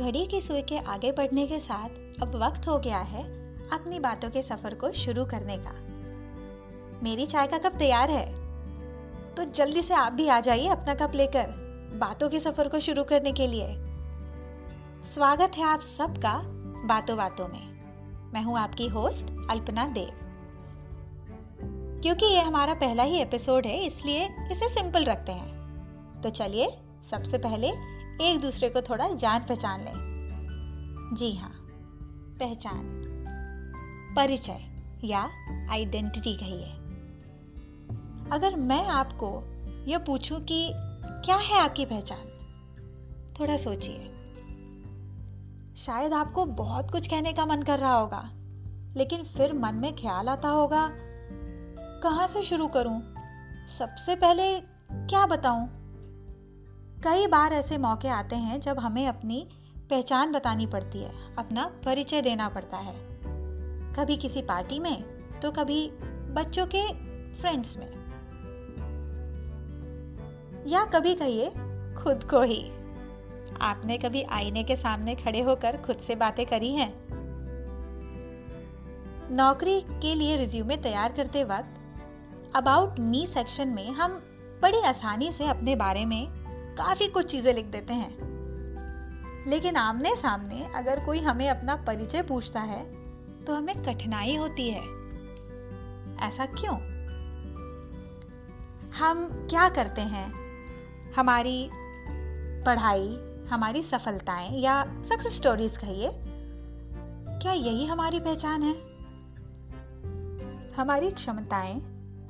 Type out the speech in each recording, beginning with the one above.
घड़ी की सुई के आगे बढ़ने के साथ अब वक्त हो गया है अपनी बातों के सफ़र को शुरू करने का। मेरी चाय का कप तैयार है। तो जल्दी से आप भी आ जाइए अपना कप लेकर बातों के सफ़र को शुरू करने के लिए। स्वागत है आप सबका बातों बातों में। मैं हूँ आपकी होस्ट अल्पना देव। क्योंकि ये हमारा पहला ही एपिसोड है, इसलिए इसे सिंपल रखते हैं। तो चलिए, सबसे पहले एक दूसरे को थोड़ा जान पहचान लें। जी हाँ पहचान, परिचय या आइडेंटिटी कहिए। अगर मैं आपको यह पूछूँ कि क्या है आपकी पहचान, थोड़ा सोचिए। शायद आपको बहुत कुछ कहने का मन कर रहा होगा, लेकिन फिर मन में ख्याल आता होगा, कहाँ से शुरू करूँ? सबसे पहले क्या बताऊँ? कई बार ऐसे मौके आते हैं जब हमें अपनी पहचान बतानी पड़ती है, अपना परिचय देना पड़ता है। कभी किसी पार्टी में तो कभी बच्चों के फ्रेंड्स में। या कभी कहिए, खुद को ही। आपने कभी आईने के सामने खड़े होकर खुद से बातें करी हैं? नौकरी के लिए रिज्यूमे तैयार करते वक्त अबाउट मी सेक्शन में हम बड़ी आसानी से अपने बारे में काफ़ी कुछ चीज़ें लिख देते हैं। लेकिन आमने सामने अगर कोई हमें अपना परिचय पूछता है तो हमें कठिनाई होती है। ऐसा क्यों? हम क्या करते हैं? हमारी पढ़ाई, हमारी सफलताएँ या सक्सेस स्टोरीज कहिए, क्या यही हमारी पहचान है? हमारी क्षमताएँ,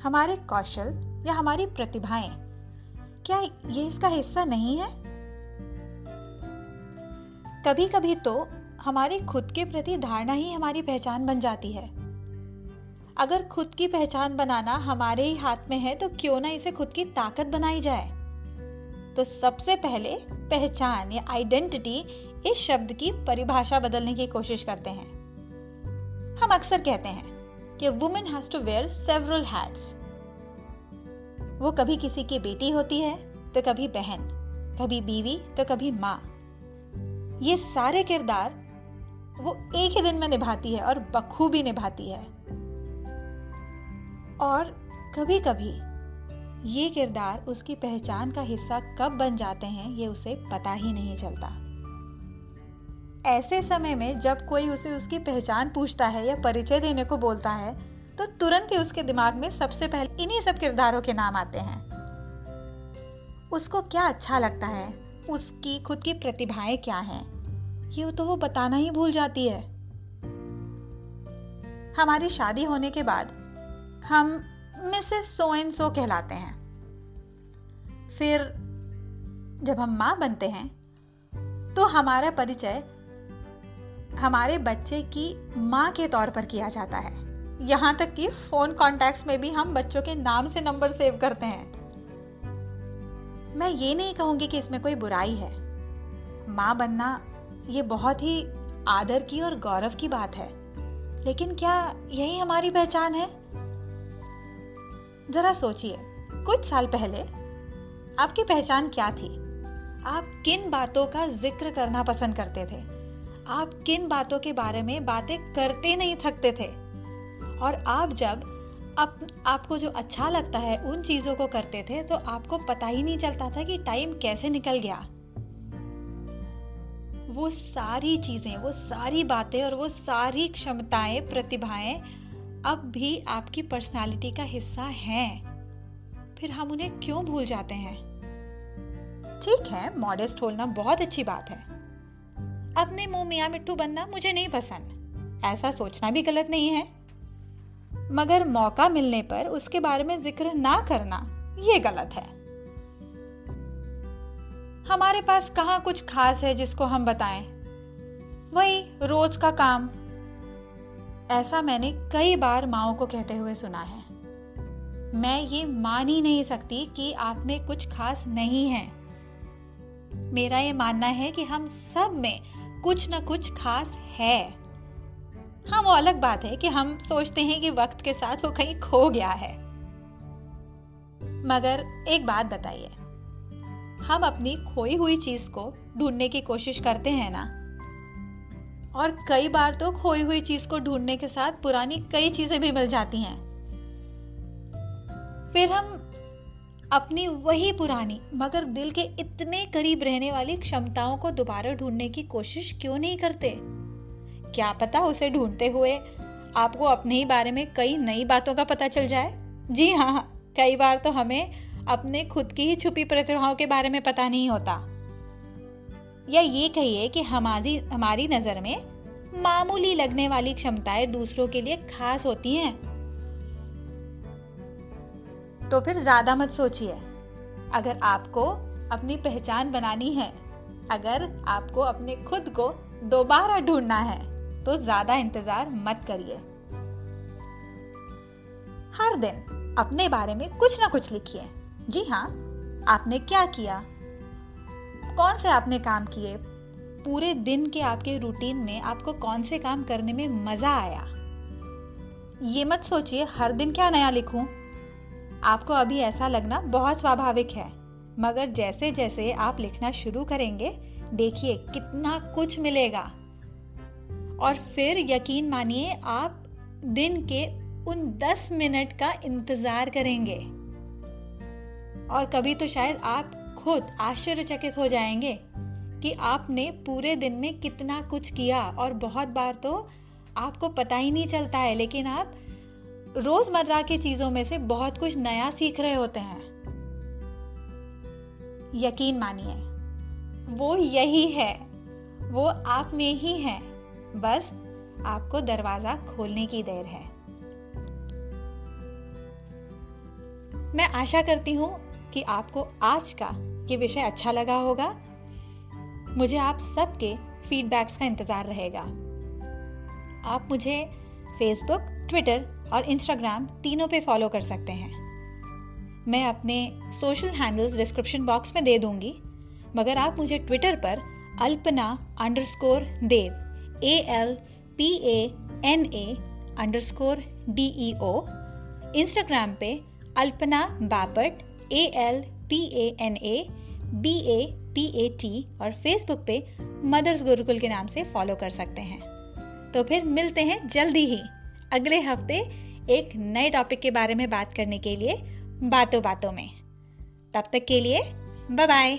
हमारे कौशल या हमारी प्रतिभाएँ क्या ये इसका हिस्सा नहीं है? कभी कभी तो हमारी खुद के प्रति धारणा ही हमारी पहचान बन जाती है। अगर खुद की पहचान बनाना हमारे ही हाथ में है तो क्यों ना इसे खुद की ताकत बनाई जाए? तो सबसे पहले पहचान या आइडेंटिटी इस शब्द की परिभाषा बदलने की कोशिश करते हैं। हम अक्सर कहते हैं कि women has to wear several hats वो कभी किसी की बेटी होती है तो कभी बहन, कभी बीवी तो कभी माँ। ये सारे किरदार वो एक ही दिन में निभाती है और बखूबी निभाती है। और कभी कभी ये किरदार उसकी पहचान का हिस्सा कब बन जाते हैं, ये उसे पता ही नहीं चलता। ऐसे समय में जब कोई उसे उसकी पहचान पूछता है या परिचय देने को बोलता है तो तुरंत ही उसके दिमाग में सबसे पहले इन्हीं सब किरदारों के नाम आते हैं। उसको क्या अच्छा लगता है? उसकी खुद की प्रतिभाएँ क्या हैं? ये तो वो बताना ही भूल जाती है। हमारी शादी होने के बाद हम मिसेस सो एंड सो कहलाते हैं। फिर जब हम माँ बनते हैं तो हमारा परिचय हमारे बच्चे की माँ के तौर पर किया जाता है। यहाँ तक कि फ़ोन कॉन्टैक्ट्स में भी हम बच्चों के नाम से नंबर सेव करते हैं। मैं ये नहीं कहूँगी कि इसमें कोई बुराई है। माँ बनना ये बहुत ही आदर की और गौरव की बात है। लेकिन क्या यही हमारी पहचान है? जरा सोचिए, कुछ साल पहले आपकी पहचान क्या थी? आप किन बातों का ज़िक्र करना पसंद करते थे? आप किन बातों के बारे में बातें करते नहीं थकते थे? और आप जब आप, आपको जो अच्छा लगता है उन चीज़ों को करते थे तो आपको पता ही नहीं चलता था कि टाइम कैसे निकल गया। वो सारी चीज़ें वो सारी बातें और वो सारी क्षमताएँ प्रतिभाएँ अब भी आपकी पर्सनालिटी का हिस्सा हैं। फिर हम उन्हें क्यों भूल जाते हैं? ठीक है मॉडेस्ट होना बहुत अच्छी बात है। अपने मुँह मियाँ मिट्टू बनना मुझे नहीं पसंद। ऐसा सोचना भी गलत नहीं है। मगर मौका मिलने पर उसके बारे में ज़िक्र ना करना, ये गलत है। हमारे पास कहाँ कुछ खास है जिसको हम बताएँ? वही रोज का काम। ऐसा मैंने कई बार माओ को कहते हुए सुना है। मैं ये मान ही नहीं सकती कि आप में कुछ खास नहीं है। मेरा ये मानना है कि हम सब में कुछ ना कुछ खास है। हाँ वो अलग बात है कि हम सोचते हैं कि वक्त के साथ वो कहीं खो गया है। मगर एक बात बताइए, हम अपनी खोई हुई चीज़ को ढूँढने की कोशिश करते हैं ना? और कई बार तो खोई हुई चीज़ को ढूँढने के साथ पुरानी कई चीज़ें भी मिल जाती हैं। फिर हम अपनी वही पुरानी, मगर दिल के इतने करीब रहने वाली क्षमताओं को दोबारा ढूँढने की कोशिश क्यों नहीं करते? क्या पता उसे ढूंढते हुए आपको अपने ही बारे में कई नई बातों का पता चल जाए? जी हाँ कई बार तो हमें अपने खुद की ही छुपी प्रतिभाओं के बारे में पता नहीं होता। या ये कहिए कि हमारी हमारी नज़र में मामूली लगने वाली क्षमताएँ दूसरों के लिए खास होती हैं। तो फिर ज़्यादा मत सोचिए। अगर आपको अपनी पहचान बनानी है, अगर आपको अपने खुद को दोबारा ढूंढना है तो ज़्यादा इंतज़ार मत करिए। हर दिन अपने बारे में कुछ ना कुछ लिखिए। जी हाँ आपने क्या किया? कौन से आपने काम किए? पूरे दिन के आपके रूटीन में आपको कौन से काम करने में मज़ा आया? ये मत सोचिए, हर दिन क्या नया लिखूं? आपको अभी ऐसा लगना बहुत स्वाभाविक है। मगर जैसे जैसे आप लिखना शुरू करेंगे, देखिए कितना कुछ मिलेगा। और फिर यकीन मानिए, आप दिन के उन 10 मिनट का इंतज़ार करेंगे। और कभी तो शायद आप खुद आश्चर्यचकित हो जाएँगे कि आपने पूरे दिन में कितना कुछ किया। और बहुत बार तो आपको पता ही नहीं चलता है, लेकिन आप रोज़मर्रा की चीज़ों में से बहुत कुछ नया सीख रहे होते हैं। यकीन मानिए, वो यही है, वो आप में ही है। बस आपको दरवाज़ा खोलने की देर है। मैं आशा करती हूँ कि आपको आज का ये विषय अच्छा लगा होगा। मुझे आप सबके फीडबैक्स का इंतज़ार रहेगा। आप मुझे फेसबुक ट्विटर और इंस्टाग्राम तीनों पे फॉलो कर सकते हैं। मैं अपने सोशल हैंडल्स डिस्क्रिप्शन बॉक्स में दे दूँगी, मगर आप मुझे ट्विटर पर Alpana underscore Dev A L P A N A underscore D E O Instagram पे Alpana Bapat A L P A N A B A P A T और Facebook पे mother's Gurukul के नाम से फॉलो कर सकते हैं। तो फिर मिलते हैं जल्दी ही। अगले हफ़्ते एक नए टॉपिक के बारे में बात करने के लिए बातों बातों में। तब तक के लिए बाय बाय